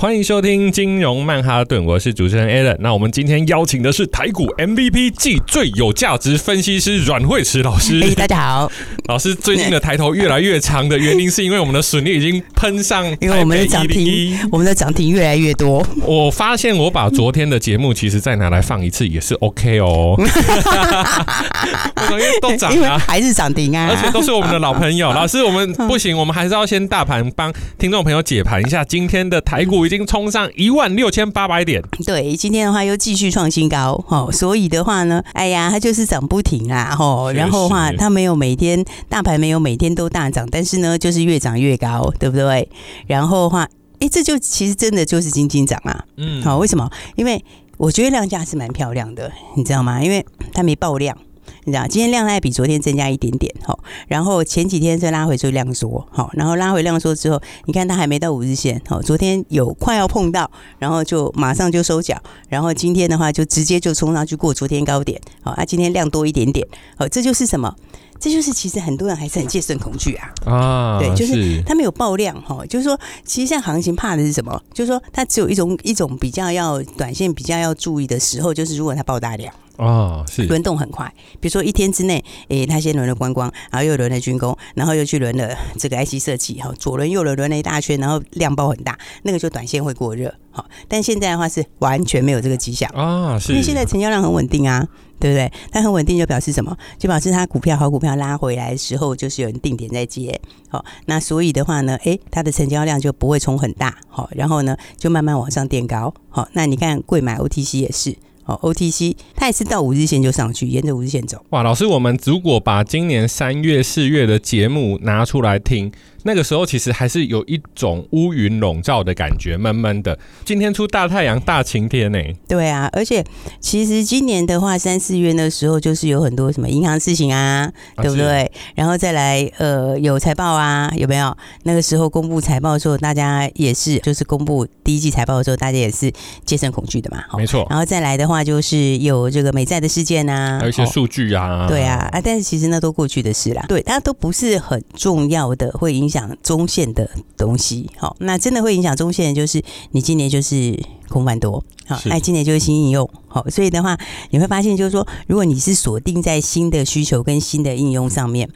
欢迎收听金融曼哈顿，我是主持人 Alan。那我们今天邀请的是台股 MVP 暨最有价值分析师阮慧慈老师。大家好，老师最近的抬头越来越长的原因，是因为我们的损率已经喷上，因为我们的涨停，我们的涨停越来越多。我发现我把昨天的节目其实再拿来放一次也是 OK 哦，因为都涨啊，还是涨停啊，而且都是我们的老朋友。老师，我们不行，我们还是要先大盘帮听众朋友解盘一下今天的台股。已经冲上一万六千八百点，对，今天的话又继续创新高，哦，所以的话呢，哎呀，它就是涨不停啦，吼，然后的话它没有每天大盘没有每天都大涨，但是呢，就是越涨越高，对不对？然后的话，哎，这就其实真的就是金金涨啊，嗯，好，为什么？因为我觉得量价是蛮漂亮的，你知道吗？因为它没爆量。你知道，今天量还比昨天增加一点点，好，然后前几天再拉回就量缩，好，然后拉回量缩之后，你看它还没到五日线，好，昨天有快要碰到，然后就马上就收脚，然后今天的话就直接就冲上去过昨天高点，好，啊，今天量多一点点，好，这就是什么？这就是其实很多人还是很戒慎恐惧啊，啊，对，就是它没有爆量，哈，就是说，其实像行情怕的是什么？就是说，它只有一种一种比较要短线比较要注意的时候，就是如果它爆大量。哦，是。轮动很快，比如说一天之内，诶，他先轮了观光，然后又轮了军工，然后又去轮了这个 IC 设计，哈，左轮右轮轮了一大圈，然后量爆很大，那个就短线会过热，好，但现在的话是完全没有这个迹象。啊，是。因为现在成交量很稳定啊，对不对？它很稳定就表示什么？就表示它股票好股票拉回来的时候，就是有人定点在接，好，那所以的话呢，诶，它的成交量就不会冲很大，好，然后呢就慢慢往上垫高，好，那你看贵买 OTC 也是。好 OTC 它也是到五日线就上去，沿着五日线走。哇，老师，我们如果把今年三月、四月的节目拿出来听。那个时候其实还是有一种乌云笼罩的感觉，闷闷的。今天出大太阳、大晴天呢？对啊，而且其实今年的话，三四月那时候就是有很多什么银行事情啊，啊对不对？然后再来呃有财报啊，有没有？那个时候公布财报的时候，大家也是就是公布第一季财报的时候，大家也是戒慎恐惧的嘛。没错。然后再来的话，就是有这个美债的事件啊，还有一些数据啊。对啊啊，但是其实那都过去的事啦。对，它都不是很重要的，会影响。影响中线的东西，好，那真的会影响中线，就是你今年就是空翻多，好，那今年就是新应用，好，所以的话，你会发现就是说，如果你是锁定在新的需求跟新的应用上面。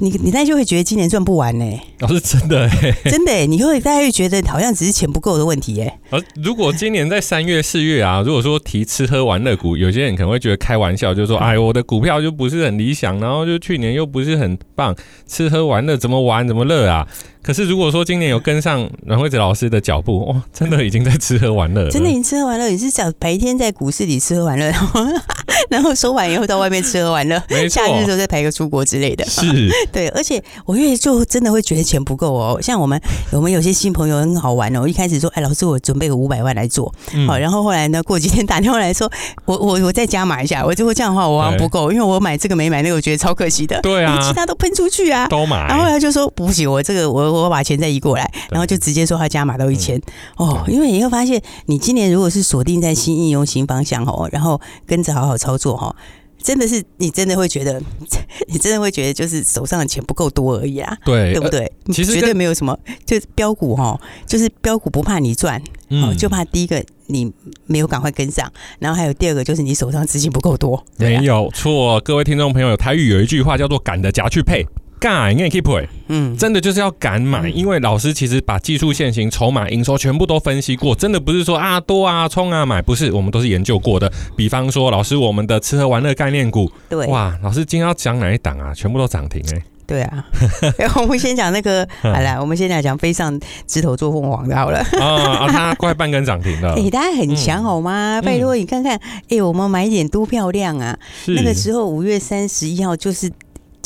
你你大概就会觉得今年赚不完呢？哦，是真的，真的，你会大概会觉得好像只是钱不够的问题哎。而如果今年在三月四月啊，如果说提吃喝玩乐股，有些人可能会觉得开玩笑，就是说，哎，我的股票就不是很理想，然后就去年又不是很棒，吃喝玩乐怎么玩怎么乐啊？可是如果说今年有跟上阮慧子老师的脚步，哇，真的已经在吃喝玩乐，真的已经吃喝玩乐。你是讲白天在股市里吃喝玩乐，然后收完以后到外面吃喝玩乐，没错，假日的时候再排个出国之类的，是。对，而且我越就真的会觉得钱不够哦。像我们，我们有些新朋友很好玩哦。一开始说，哎，老师，我准备个五百万来做，好、嗯，然后后来呢，过几天打电话来说，我我我再加码一下。我就会这样的话，我好像不够，因为我买这个没买那个，我觉得超可惜的。对啊，其他都喷出去啊，都买。然后后来就说不行，我这个我我把钱再移过来，然后就直接说他加码到一千、嗯。哦，因为你会发现，你今年如果是锁定在新应用新方向哦，然后跟着好好操作哈。真的是你真的会觉得，你真的会觉得就是手上的钱不够多而已啊，对，对不对？其实绝对没有什么，就标股哈，就是标股不怕你赚，嗯，就怕第一个你没有赶快跟上，然后还有第二个就是你手上资金不够多，没有错。各位听众朋友，台语有一句话叫做“赶的夹去配”。敢，你也可以配，嗯，真的就是要敢买，因为老师其实把技术线型、筹码、营收全部都分析过，真的不是说啊多啊冲啊买，不是，我们都是研究过的。比方说，老师我们的吃喝玩乐概念股，对，哇，老师今天要讲哪一档啊？全部都涨停哎、欸，对啊，我们先讲那个，好了，我们先来讲飞上枝头做凤凰的好了，啊，它快半根涨停了，哎、欸，大家很强好吗？嗯、拜托你看看，哎、欸，我们买一点多漂亮啊！那个时候五月三十一号就是。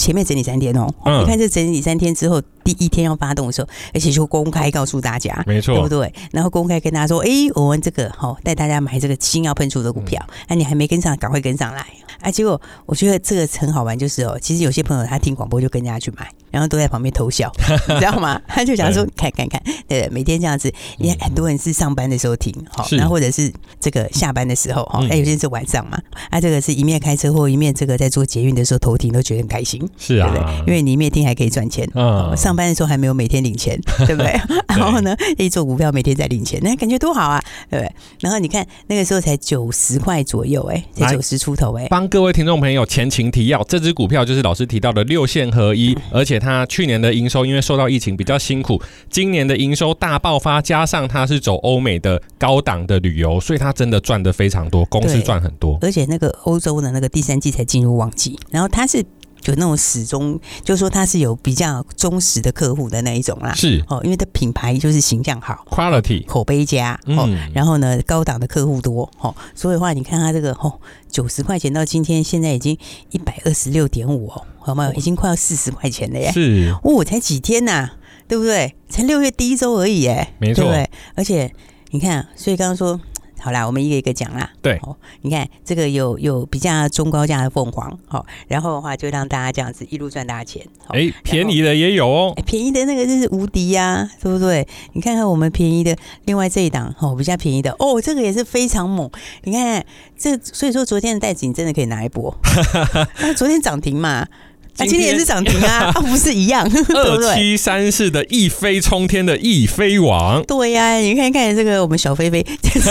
前面整理三天哦，嗯、你看这整理三天之后，第一天要发动的时候，而且就公开告诉大家，没错，对不对？然后公开跟大家说，哎，我们这个好带大家买这个新要喷出的股票，那、嗯，啊、你还没跟上，赶快跟上来！啊，结果我觉得这个很好玩，就是哦，其实有些朋友他听广播就跟人家去买。然后都在旁边偷笑，你知道吗？他就想说看看看，对，每天这样子，也很多人是上班的时候听，好，然后或者是这个下班的时候，哈，哎，有些是晚上嘛，啊，这个是一面开车或一面这个在做捷运的时候偷听，都觉得很开心，是啊，对不对？因为你一面听还可以赚钱，嗯，上班的时候还没有每天领钱，对不对？然后呢，一做股票每天在领钱，那感觉多好啊，对不对？然后你看那个时候才九十块左右，哎，才九十出头，哎，帮各位听众朋友前情提要，这支股票就是老师提到的六线合一，而且它去年的营收因为受到疫情比较辛苦，今年的营收大爆发，加上它是走欧美的高档的旅游，所以它真的赚得非常多，公司赚很多。而且那个欧洲的那个第三季才进入旺季，然后它是。就那种始终，就是说他是有比较忠实的客户的那一种啦。是哦，因为他品牌就是形象好，quality 口碑佳哦，嗯、然后呢高档的客户多哦，所以的话你看他这个哦，九十块钱到今天现在已经一百二十六点五哦，好吗？已经快要四十块钱了耶。是哦，才几天呐、啊，对不对？才六月第一周而已耶，没错对不对？而且你看，所以刚刚说。好啦，我们一个一个讲啦。对，哦，你看这个有有比较中高价的凤凰，好，然后的话就让大家这样子一路赚大钱。哎，便宜的也有哦，便宜的那个真是无敌呀，对不对？你看看我们便宜的，另外这一档哦，比较便宜的哦，这个也是非常猛。你看这，所以说昨天的袋子你真的可以拿一波，昨天涨停嘛。啊，今天也是涨停啊，啊，不是一样，二七三四的一飞冲天的一飞王，对呀、啊，你看看这个我们小飞飞，就是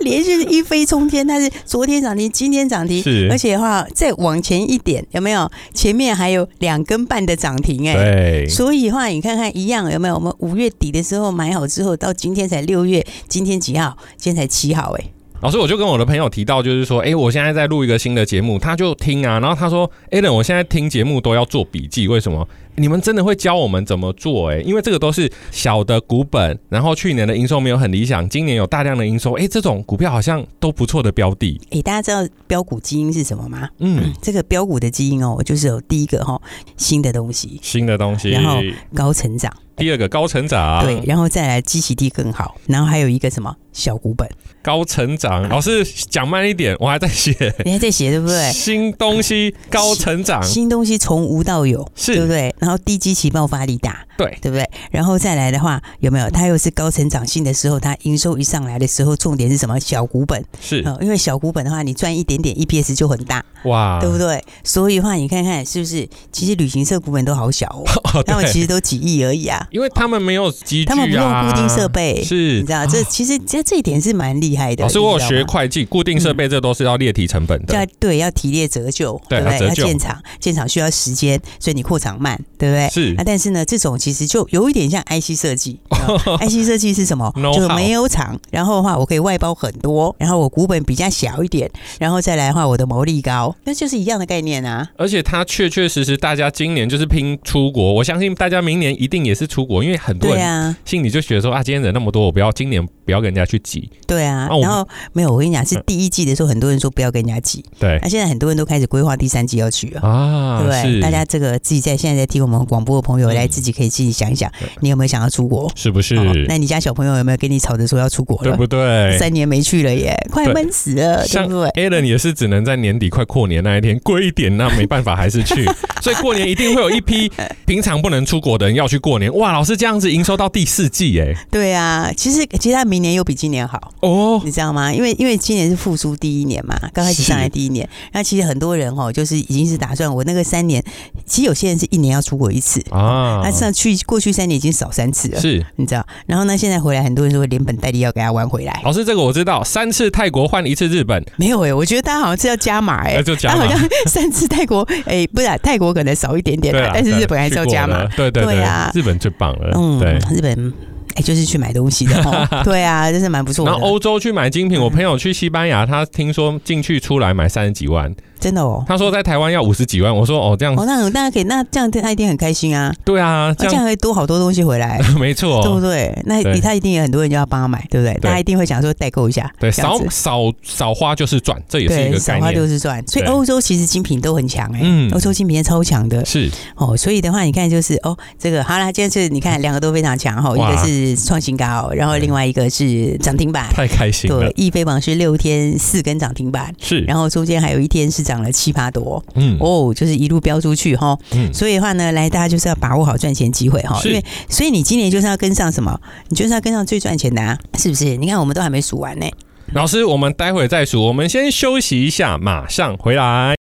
连续一飞冲天，它是昨天涨停，今天涨停，是而且的话再往前一点，有没有？前面还有两根半的涨停、欸，哎，对，所以的话你看看一样有没有？我们五月底的时候买好之后，到今天才六月，今天几号？今天才七号、欸，哎。老师，我就跟我的朋友提到，就是说，哎，我现在在录一个新的节目，他就听啊，然后他说，Alan，我现在听节目都要做笔记，为什么？你们真的会教我们怎么做？哎，因为这个都是小的股本，然后去年的营收没有很理想，今年有大量的营收，哎，这种股票好像都不错的标的。哎，大家知道标股基因是什么吗？嗯，这个标股的基因哦，就是有第一个哈，新的东西，新的东西，然后高成长。第二个高成长，对，然后再来基期地更好，然后还有一个什么小股本高成长。老师讲慢一点，我还在写，你还在写对不对？新东西高成长，新东西从无到有，是对不对？然后低基期爆发力大，对对不对？然后再来的话，有没有？它又是高成长性的时候，它营收一上来的时候，重点是什么？小股本是，因为小股本的话，你赚一点点 EPS 就很大，哇，对不对？所以的话，你看看是不是？其实旅行社股本都好小哦，他们其实都几亿而已啊，因为他们没有。机他们不用固定设备，是，你知道这其实这这一点是蛮厉害的。老师，我有学会计，固定设备这都是要列提成本的，要对，要提列折旧，对不对？要建厂，建厂需要时间，所以你扩厂慢，对不对？是啊，但是呢，这种其实就有一点像 IC 设计，IC 设计是什么？就是没有厂，然后的话我可以外包很多，然后我股本比较小一点，然后再来的话我的毛利高，那就是一样的概念啊。而且它确确实实，大家今年就是拼出国，我相信大家明年一定也是出国，因为很多人心里就觉得说啊，今天人那么多，我不要今年不要跟人家去挤。对啊，然后没有，我跟你讲，是第一季的时候，很多人说不要跟人家挤。对，那现在很多人都开始规划第三季要去了啊，对不对？大家这个自己在现在在听我们广播的朋友，来自己可以自己想一想，你有没有想要出国？是不是？那你家小朋友有没有跟你吵着说要出国了？对不对？三年没去了耶，快闷死了，对不对？Alan 也是只能在年底快过年那一天贵一点，那没办法还是去。所以过年一定会有一批平常不能出国的人要去过年。哇，老师这样子营收到第四季哎。对啊，其实其实他明年又比今年好哦，你知道吗？因为因为今年是复苏第一年嘛，刚开始上来第一年，那其实很多人哦，就是已经是打算我那个三年，其实有些人是一年要出国一次。啊，他上去过去三年已经少三次了，是，你知道？然后呢，现在回来很多人说连本带利要给他玩回来。老师，这个我知道，三次泰国换一次日本，没有哎、欸，我觉得他好像是要加码哎、欸，就加码，好像三次泰国哎、欸，不是、啊、泰国可能少一点点，但是日本还是要加码，对对对啊，日本最棒了，嗯，对，日本。哎，就是去买东西的 哦，对啊，真是蛮不错的。然后欧洲去买精品，我朋友去西班牙，他听说进去出来买三十几万。真的哦，他说在台湾要五十几万，我说哦这样，哦那那可以，那这样他一定很开心啊。对啊，这样可以多好多东西回来，没错，对不对？那他一定有很多人就要帮他买，对不对？大家一定会想说代购一下，对，少少少花就是赚，这也是一个概念，少花就是赚。所以欧洲其实精品都很强哎，嗯，欧洲精品超强的，是。哦。所以的话，你看就是哦，这个好了，今天是你看两个都非常强哈，一个是创新高，然后另外一个是涨停板，太开心了。对，易飞网是六天四根涨停板，是，然后中间还有一天是涨了七八多，嗯，哦，就是一路飙出去哈，嗯，所以的话呢，来大家就是要把握好赚钱机会哈，因为所以你今年就是要跟上什么？你就是要跟上最赚钱的啊，是不是？你看我们都还没数完呢。老师，我们待会再数，我们先休息一下，马上回来。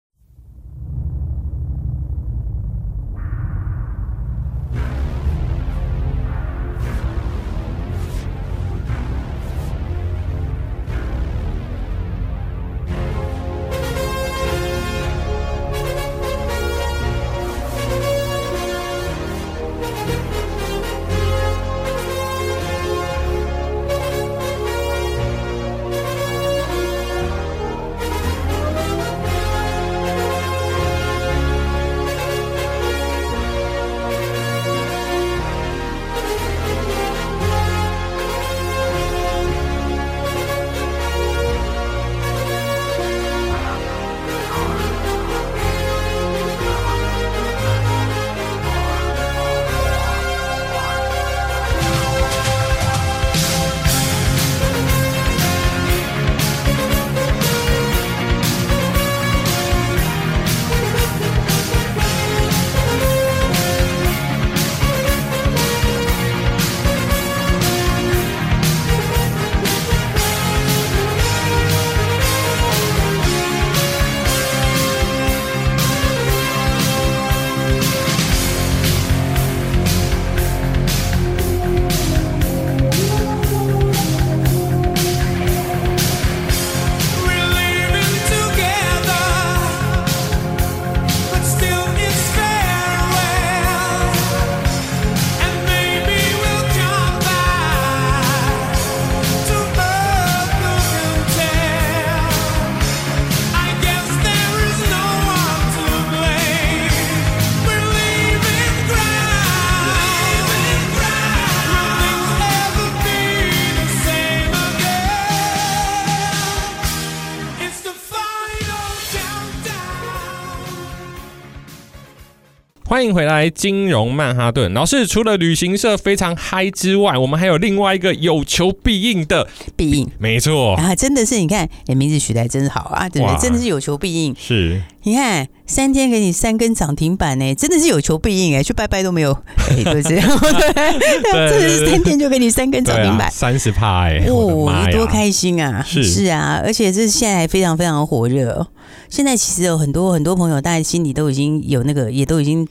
欢迎回来，金融曼哈顿老师。除了旅行社非常嗨之外，我们还有另外一个有求必应的必应，没错啊，真的是你看，你名字取得真好啊，对不对？真的是有求必应。是，你看三天给你三根涨停板呢，真的是有求必应哎，去拜拜都没有，对不对？对，真的是三天就给你三根涨停板，三十趴哎，哦，你多开心啊！是是啊，而且这是现在非常非常火热。现在其实有很多很多朋友，大家心里都已经有那个，也都已经。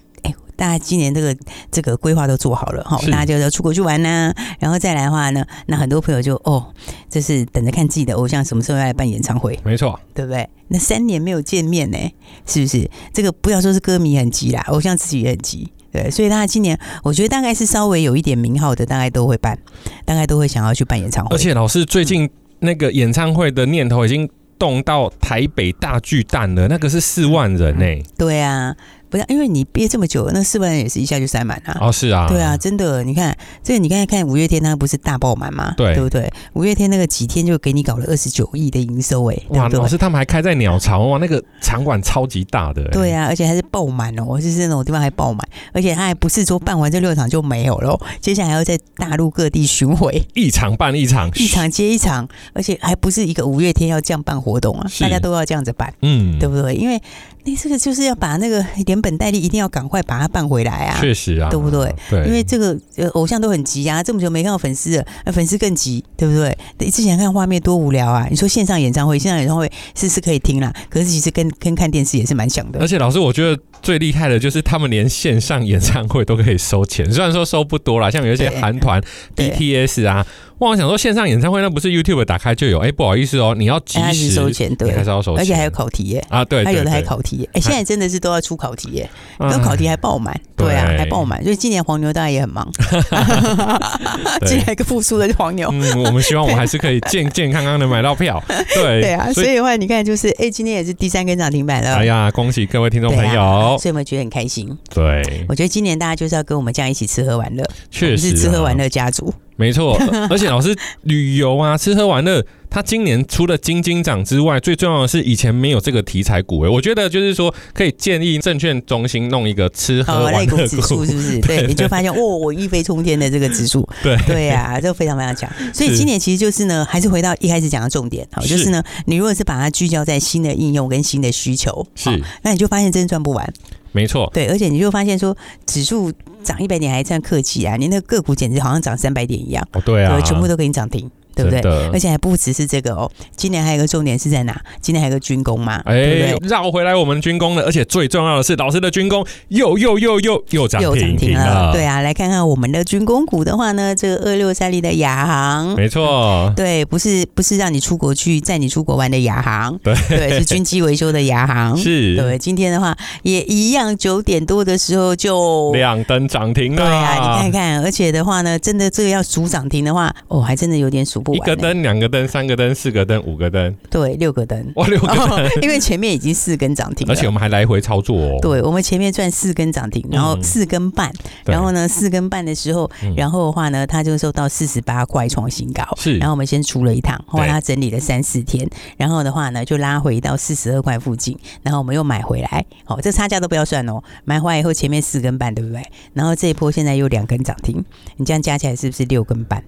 大家今年这个这个规划都做好了哈，大家就要出国去玩呐、啊，然后再来的话呢，那很多朋友就哦，就是等着看自己的偶像什么时候要来办演唱会，没错，对不对？那三年没有见面呢，是不是？这个不要说是歌迷很急啦，偶像自己也很急，对，所以大家今年我觉得大概是稍微有一点名号的，大概都会办，大概都会想要去办演唱会。而且老师最近那个演唱会的念头已经动到台北大巨蛋了，那个是四万人呢、对啊。不是，因为你憋这么久，那四万人也是一下就塞满了。哦，是啊，对啊，真的，你看这个，你刚才看五月天，他不是大爆满吗？对，对不对？五月天那个几天就给你搞了二十九亿的营收，哎，哇，老师他们还开在鸟巢哇，那个场馆超级大的。对啊，而且还是爆满哦，就是那种地方还爆满，而且他还不是说办完这六场就没有了，接下来还要在大陆各地巡回，一场办一场，一场接一场，而且还不是一个五月天要这样办活动啊，大家都要这样子办，嗯，对不对？因为。你这个就是要把那个连本带利一定要赶快把它办回来啊！确实啊，对不对？对，因为这个呃偶像都很急啊，这么久没看到粉丝了，那粉丝更急，对不对？之前看画面多无聊啊！你说线上演唱会，线上演唱会是是可以听啦，可是其实跟跟看电视也是蛮像的。而且老师，我觉得最厉害的就是他们连线上演唱会都可以收钱，虽然说收不多啦，像有一些韩团 BTS 啊。我想说线上演唱会那不是 YouTube 打开就有？哎，不好意思哦，你要及时收钱，对，还是要收钱，而且还有考题耶啊，对，他有的还考题耶。哎，现在真的是都要出考题耶，都考题还爆满，对啊，还爆满。所以今年黄牛大家也很忙，进来一个复苏的黄牛。嗯，我们希望我们还是可以健健康康的买到票。对对啊，所以的话你看就是，哎，今天也是第三根涨停板了。哎呀，恭喜各位听众朋友！所以我们觉得很开心。对，我觉得今年大家就是要跟我们这样一起吃喝玩乐，确实是吃喝玩乐家族。没错，而且老师旅游啊，吃喝玩乐。它今年除了金金涨之外，最重要的是以前没有这个题材股诶，我觉得就是说可以建议证券中心弄一个吃喝玩乐股指数，是不是？对，你就发现哦，我一飞冲天的这个指数，对对啊，这个非常非常强。所以今年其实就是呢，还是回到一开始讲的重点，好，就是呢，你如果是把它聚焦在新的应用跟新的需求，是，那你就发现真的赚不完。没错，对，而且你就发现说指数涨一百点还算客气啊，你那个个股简直好像涨三百点一样，哦，对啊，对，全部都给你涨停。对不对？而且还不只是这个哦，今年还有一个重点是在哪？今年还有个军工嘛？哎，绕回来我们军工了，而且最重要的是，老师的军工又又又又又涨停了。对啊，来看看我们的军工股的话呢，这个二六三零的亚航，没错，对，不是不是让你出国去载你出国玩的亚航，对对，是军机维修的亚航，是对。今天的话也一样，九点多的时候就亮灯涨停了。对啊，你看看，而且的话呢，真的这个要数涨停的话，哦，还真的有点数。一个灯、两个灯、三个灯、四个灯、五个灯，对，六个灯。哇，六个灯、哦！因为前面已经四根涨停了，而且我们还来回操作哦。对，我们前面赚四根涨停，然后四根半，嗯、然后呢，四根半的时候，然后的话呢，它就收到四十八块创新高。是，然后我们先出了一趟，后来它整理了三四天，然后的话呢，就拉回到四十二块附近，然后我们又买回来。哦，这差价都不要算哦，买回来以后前面四根半，对不对？然后这一波现在又两根涨停，你这样加起来是不是六根半？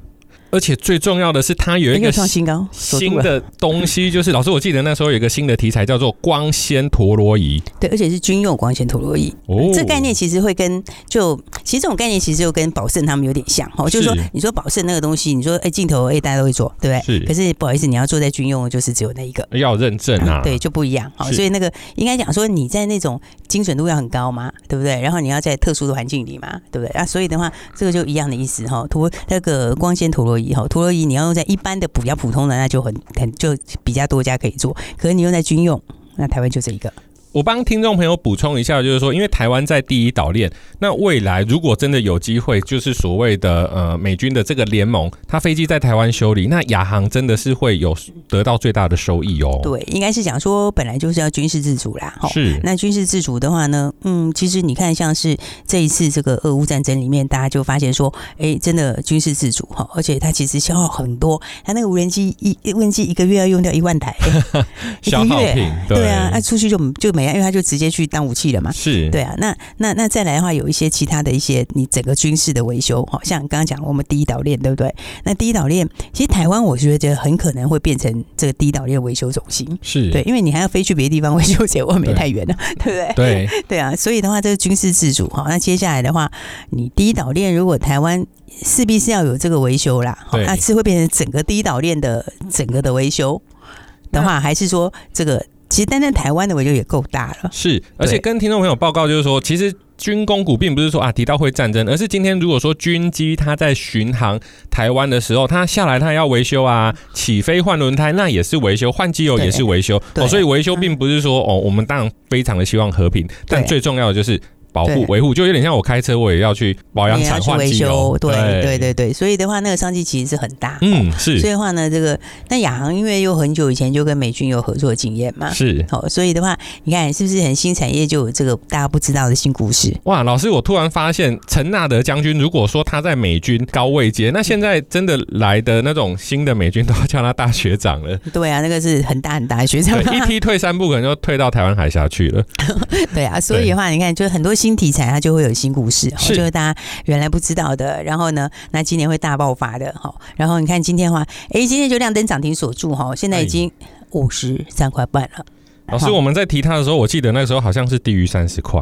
而且最重要的是，它有一个创新高新的东西，就是老师，我记得那时候有一个新的题材叫做光纤陀螺仪，对，而且是军用光纤陀螺仪。哦，这概念其实会跟就其实这种概念其实就跟宝盛他们有点像哈，就是说你说宝盛那个东西，你说哎镜头哎大家都会做，对不对？是。可是不好意思，你要做在军用，就是只有那一个要认证啊，对，就不一样。好，所以那个应该讲说你在那种精准度要很高嘛，对不对？然后你要在特殊的环境里嘛，对不对？啊，所以的话，这个就一样的意思哈。陀那个光纤陀螺仪哈，陀螺仪。你要用在一般的比较普通的，那就很很就比较多家可以做。可是你用在军用，那台湾就这一个。我帮听众朋友补充一下，就是说，因为台湾在第一岛链，那未来如果真的有机会，就是所谓的呃美军的这个联盟，它飞机在台湾修理，那亚航真的是会有得到最大的收益哦。对，应该是讲说本来就是要军事自主啦。是。那军事自主的话呢，嗯，其实你看像是这一次这个俄乌战争里面，大家就发现说，哎，真的军事自主哈，而且它其实消耗很多，它那个无人机一无人机一个月要用掉一万台，消耗品。对，对啊，那出去就就没。因为他就直接去当武器了嘛，是对啊。那那那再来的话，有一些其他的一些你整个军事的维修，好像刚刚讲我们第一岛链，对不对？那第一岛链其实台湾，我觉得很可能会变成这个第一岛链维修中心，是对，因为你还要飞去别的地方维修，结果没太远了，对，不对？对 对啊，所以的话，这个军事自主，好，那接下来的话，你第一岛链如果台湾势必是要有这个维修啦，好，那是会变成整个第一岛链的整个的维修的话，还是说这个？其实单单台湾的维修也够大了，是，而且跟听众朋友报告就是说，其实军工股并不是说啊提到会战争，而是今天如果说军机它在巡航台湾的时候，它下来它要维修啊，起飞换轮胎那也是维修，换机油也是维修。哦，所以维修并不是说哦，我们当然非常的希望和平，但最重要的就是。保护维护就有点像我开车，我也要去保养厂换机油。对对对对，所以的话，那个商机其实是很大。嗯，是。所以的话呢，这个那亚航因为又很久以前就跟美军有合作经验嘛，是。哦，所以的话，你看是不是很新产业就有这个大家不知道的新故事？哇，老师，我突然发现陈纳德将军，如果说他在美军高位阶，那现在真的来的那种新的美军都要叫他大学长了。对啊，那个是很大很大的学长，一梯退三步，可能就退到台湾海峡去了。对啊，所以的话，你看，就很多新。新题材它就会有新故事，是就是大家原来不知道的。然后呢，那今年会大爆发的哈。然后你看今天的话，哎，今天就亮灯涨停锁住哈，现在已经五十三块半了。老师，我们在提他的时候，我记得那时候好像是低于三十块。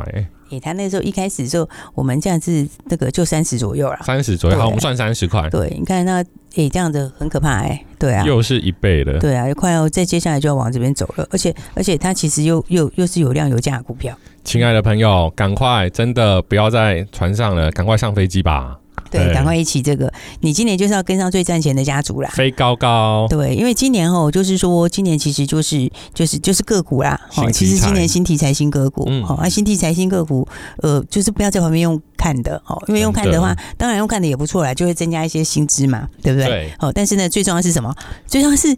哎，他那时候一开始的时候，我们这样子那个就三十左右了，三十左右。好，我们算三十块。对，你看那哎，这样子很可怕哎。对啊，又是一倍的。对啊，快要再接下来就要往这边走了。而且而且它其实又又又是有量有价的股票。亲爱的朋友，赶快，真的不要在船上了，赶快上飞机吧。对，赶快一起这个，你今年就是要跟上最赚钱的家族啦，飞高高。对，因为今年哦，就是说今年其实就是就是就是个股啦。哦，其实今年新题材新个股，嗯，啊，新题材新个股，呃，就是不要在旁边用。看的哦，因为用看的话，当然用看的也不错啦，就会增加一些薪资嘛，对不对？对。哦，但是呢，最重要是什么？最重要是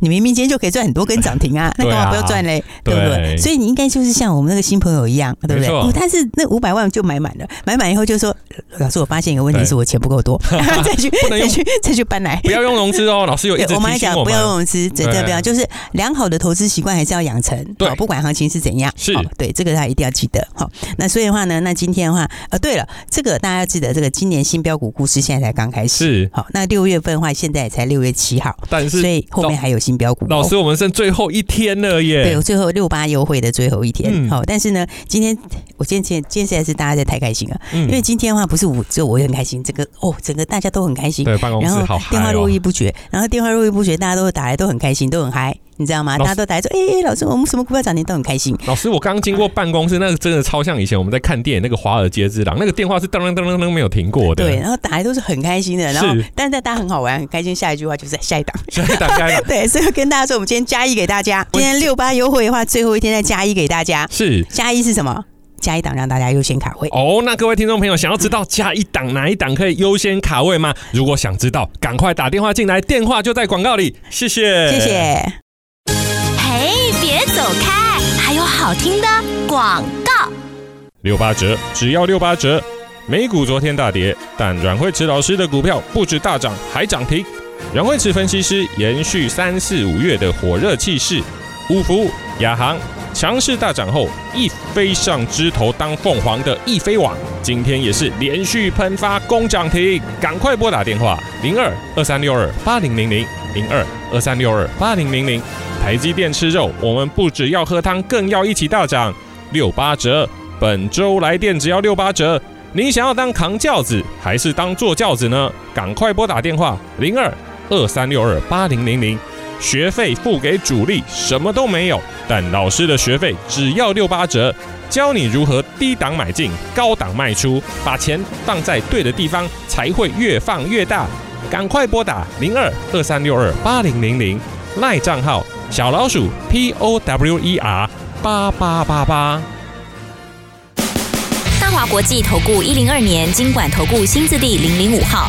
你明明今天就可以赚很多根涨停啊，那干嘛不要赚嘞？对不对？所以你应该就是像我们那个新朋友一样，对不对？哦，但是那五百万就买满了，买满以后就说：“老师，我发现一个问题，是我钱不够多，再去再去再去搬来，不要用融资哦。”老师有一直我们还讲不要用融资，真的，不要，就是良好的投资习惯还是要养成。对，不管行情是怎样，是对这个他一定要记得。好，那所以的话呢，那今天的话，呃，对了，这个大家要记得，这个今年新标股故事现在才刚开始。是，好，那六月份的话，现在也才六月七号，但是所以后面还有新标股。老师，我们剩最后一天了耶！对，最后六八优惠的最后一天。好，但是呢，今天我今天今天实在是大家在太开心了，因为今天的话不是我只有我也很开心，整个哦，整个大家都很开心。对，办公室好嗨哦。电话络绎不绝，然后电话络绎不绝，大家都打来都很开心，都很嗨。你知道吗？大家都来说，哎、欸，老师，我们什么股票涨停都很开心。老师，我刚经过办公室，那个真的超像以前我们在看电影那个《华尔街之狼》，那个电话是噔噔噔噔噔没有停过的。对，然后打来都是很开心的，然后但是大家很好玩，很开心。下一句话就是下一档，下一档，下一档。对，所以跟大家说，我们今天加一给大家，今天六八优惠的话，最后一天再加一给大家。是加一是什么？加一档让大家优先卡位哦。那各位听众朋友，想要知道加一档哪一档可以优先卡位吗？如果想知道，赶快打电话进来，电话就在广告里。谢谢，谢谢。好听的广告。六八折，只要六八折。美股昨天大跌，但阮慧慈老师的股票不止大涨，还涨停。阮慧慈分析师延续三四五月的火热气势，五福、亚航强势大涨后，一飞上枝头当凤凰的易飞网，今天也是连续喷发攻涨停。赶快拨打电话零二二三六二八零零零零二二三六二八零零零。台积电吃肉，我们不只要喝汤，更要一起大涨。六八折，本周来电只要六八折。你想要当扛轿子，还是当坐轿子呢？赶快拨打电话零二二三六二八零零零。学费付给主力，什么都没有，但老师的学费只要六八折，教你如何低档买进，高档卖出，把钱放在对的地方，才会越放越大。赶快拨打零二二三六二八零零零赖账号。小老鼠 P O W E R 八八八八。大华国际投顾一零二年金管投顾新字第零零五号。